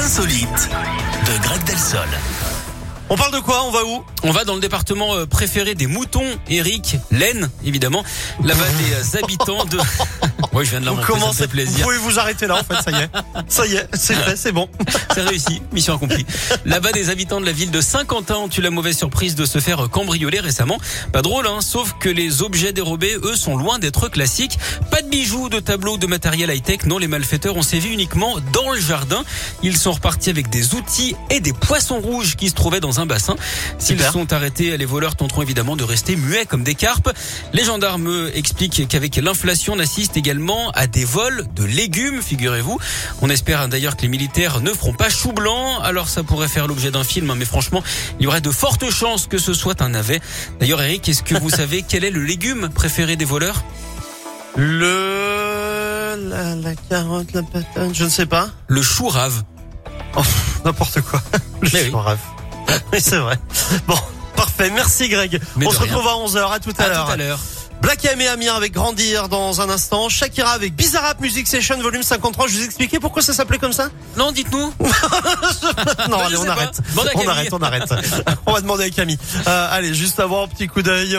insolites de Greg Delsol. On parle de quoi? On va où? On va dans le département euh, préféré des moutons, Eric, l'Aisne, évidemment. Là-bas, des euh, habitants de... Oui, je viens de ça me commencez- fait plaisir. Vous pouvez vous arrêter là, en fait, ça y est. Ça y est, c'est fait, c'est bon. C'est réussi, mission accomplie. Là-bas, des habitants de la ville de Saint-Quentin ont eu la mauvaise surprise de se faire cambrioler récemment. Pas drôle, hein, sauf que les objets dérobés, eux, sont loin d'être classiques. Pas de bijoux, de tableaux, de matériel high-tech. Non, les malfaiteurs ont sévi uniquement dans le jardin. Ils sont repartis avec des outils et des poissons rouges qui se trouvaient dans un bassin. S'ils sont arrêtés, les voleurs tenteront évidemment de rester muets comme des carpes. Les gendarmes eux, expliquent qu'avec l'inflation, on assiste également à des vols de légumes, figurez-vous. On espère hein, d'ailleurs que les militaires ne feront pas chou blanc. Alors ça pourrait faire l'objet d'un film, hein, mais franchement, il y aurait de fortes chances que ce soit un navet. D'ailleurs, Eric, est-ce que vous savez quel est le légume préféré des voleurs? Le... La, la carotte, la patate, je ne sais pas. Le chou rave. Oh, n'importe quoi. Mais oui. en rêve. Oui, c'est vrai. Bon, parfait. Merci Greg. Mais On se rien. retrouve à 11h. À tout à À l'heure. Black M et Amir avec Grandir dans un instant. Shakira avec Bizarre Rap Music Session volume 53. Je vous expliquais pourquoi ça s'appelait comme ça Non, dites-nous. Non, allez, on arrête. On arrête, on arrête. on va demander à Camille. Euh, allez, juste avant, un petit coup d'œil.